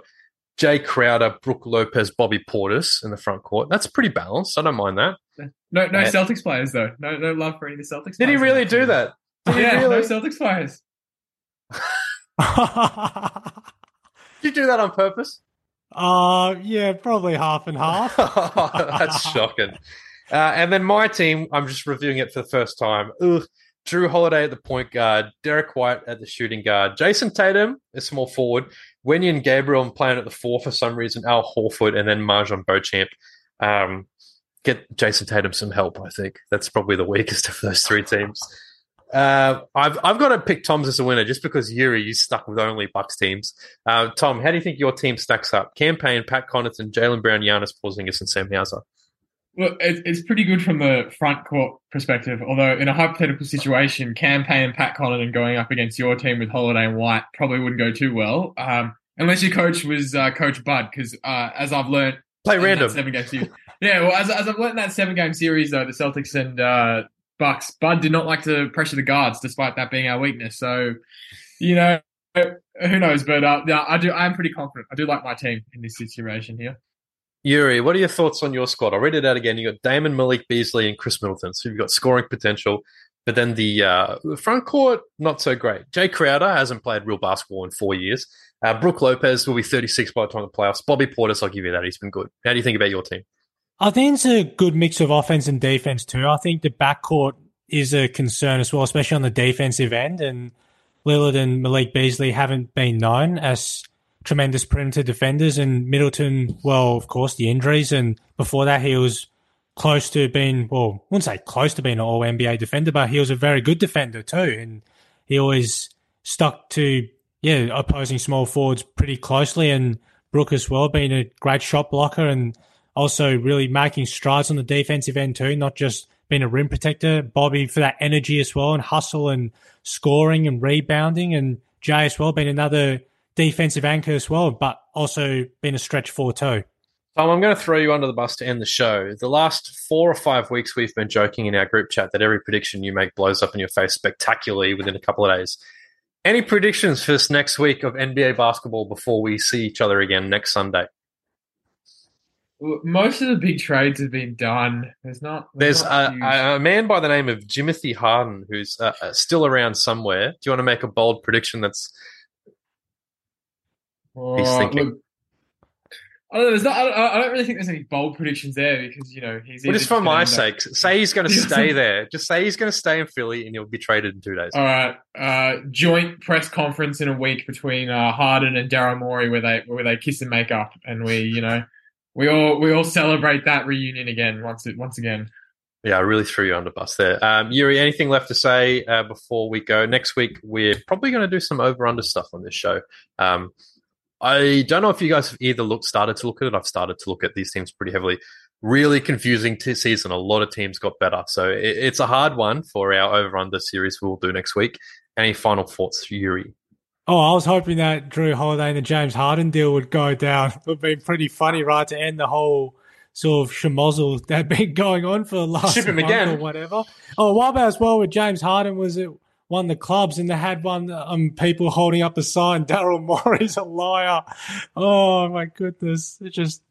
Jae Crowder, Brook Lopez, Bobby Portis in the front court. That's pretty balanced. I don't mind that. No, no Celtics players though. No, no love for any of the Celtics. Did he really do that? Did yeah, he really? no Celtics players. Did you do that on purpose? uh, yeah, probably half and half. That's shocking. Uh, and then my team, I'm just reviewing it for the first time. Ugh. Jrue Holiday at the point guard, Derrick White at the shooting guard, Jayson Tatum, a small forward, Wenyen Gabriel playing at the four for some reason, Al Horford, and then MarJon Beauchamp. Um, get Jayson Tatum some help, I think. That's probably the weakest of those three teams. Uh, I've I've got to pick Tom's as a winner just because Juri, you stuck with only Bucks teams. Uh, Tom, how do you think your team stacks up? Cam Payne, Pat Connaughton, Jaylen Brown, Giannis Porzingis, and Sam Hauser. Well, it's pretty good from the front court perspective. Although in a hypothetical situation, Cam Payne and Pat Connaughton going up against your team with Holiday and White probably wouldn't go too well. Um, unless your coach was uh, Coach Bud, because uh, as I've learned, play random seven game series. yeah, well, as, as I've learned that seven game series though, the Celtics and uh, Bucks, Bud did not like to pressure the guards, despite that being our weakness. So, you know, who knows? But uh, yeah, I do. I'm pretty confident. I do like my team in this situation here. Juri, what are your thoughts on your squad? I'll read it out again. You got Damon Malik Beasley and Khris Middleton. So you've got scoring potential. But then the uh, front court, not so great. Jae Crowder hasn't played real basketball in four years. Uh, Brook Lopez will be 36 by the time of the playoffs. Bobby Portis, I'll give you that. He's been good. How do you think about your team? I think it's a good mix of offense and defense too. I think the backcourt is a concern as well, especially on the defensive end. And Lillard and Malik Beasley haven't been known as tremendous perimeter defenders. And Middleton, well, of course, the injuries. And before that, he was close to being, well, I wouldn't say close to being an all NBA defender, but he was a very good defender too. And he always stuck to, yeah, opposing small forwards pretty closely. And Brook as well, being a great shot blocker and also really making strides on the defensive end too, not just being a rim protector. Bobby for that energy as well and hustle and scoring and rebounding. And Jae as well being another defensive anchor as well, but also been a stretch four too. Tom, I'm going to throw you under the bus to end the show. The last four or five weeks, we've been joking in our group chat that every prediction you make blows up in your face spectacularly within a couple of days. Any predictions for this next week of NBA basketball before we see each other again next Sunday? Most of the big trades have been done. There's not. There's, not a, a, man by the name of Jimothy Harden who's uh, still around somewhere. Do you want to make a bold prediction that's he's thinking? Look, I don't, know, there's not, I, don't, I don't really think there's any bold predictions there because you know he's. But just for my sake, say he's going to stay there. Just say he's going to stay in Philly and he'll be traded in two days. All right, uh, joint press conference in a week between uh, Harden and Daryl Morey where they where they kiss and make up, and we you know we all we all celebrate that reunion again once it once again. Yeah, I really threw you under the bus there. Um, Juri, anything left to say uh, before we go? Next week, we're probably going to do some over under stuff on this show. Um, I don't know if you guys have either looked started to look at it. I've started to look at these teams pretty heavily. Really confusing t- season. A lot of teams got better, so it, it's a hard one for our over under series we'll do next week. Any final thoughts, Juri? Oh, I was hoping that Jrue Holiday and the James Harden deal would go down. It would be pretty funny, right, to end the whole sort of schmozzle that had been going on for the last Ship him month again. or whatever. Oh, what about as well with James Harden was it won the clubs and they had one um people holding up a sign Daryl Morey's a liar. Oh my goodness. It just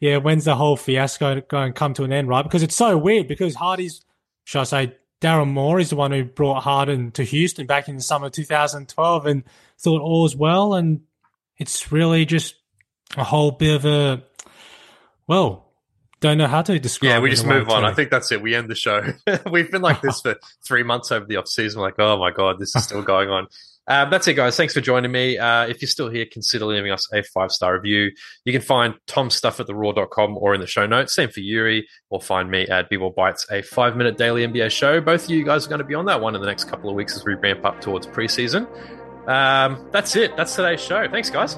yeah, when's the whole fiasco going to come to an end, right? Because it's so weird because Hardy's should I say Daryl Morey's the one who brought Harden to Houston back in the summer of 2012 and thought all was well. And it's really just a whole bit of a, well, don't know how to describe Yeah, we just in a way move on. too. I think that's it. We end the show. We've been like this for three months over the off season. Like, oh my god, this is still going on. Um, that's it, guys. Thanks for joining me. Uh, if you're still here, consider leaving us a five star review. You can find Tom's stuff at theroar.com or in the show notes. Same for Juri, or find me at B-Ball Bites, a five minute daily NBA show. Both of you guys are going to be on that one in the next couple of weeks as we ramp up towards preseason. Um, that's it. That's today's show. Thanks, guys.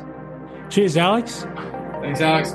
Cheers, Alex. Thanks, Alex.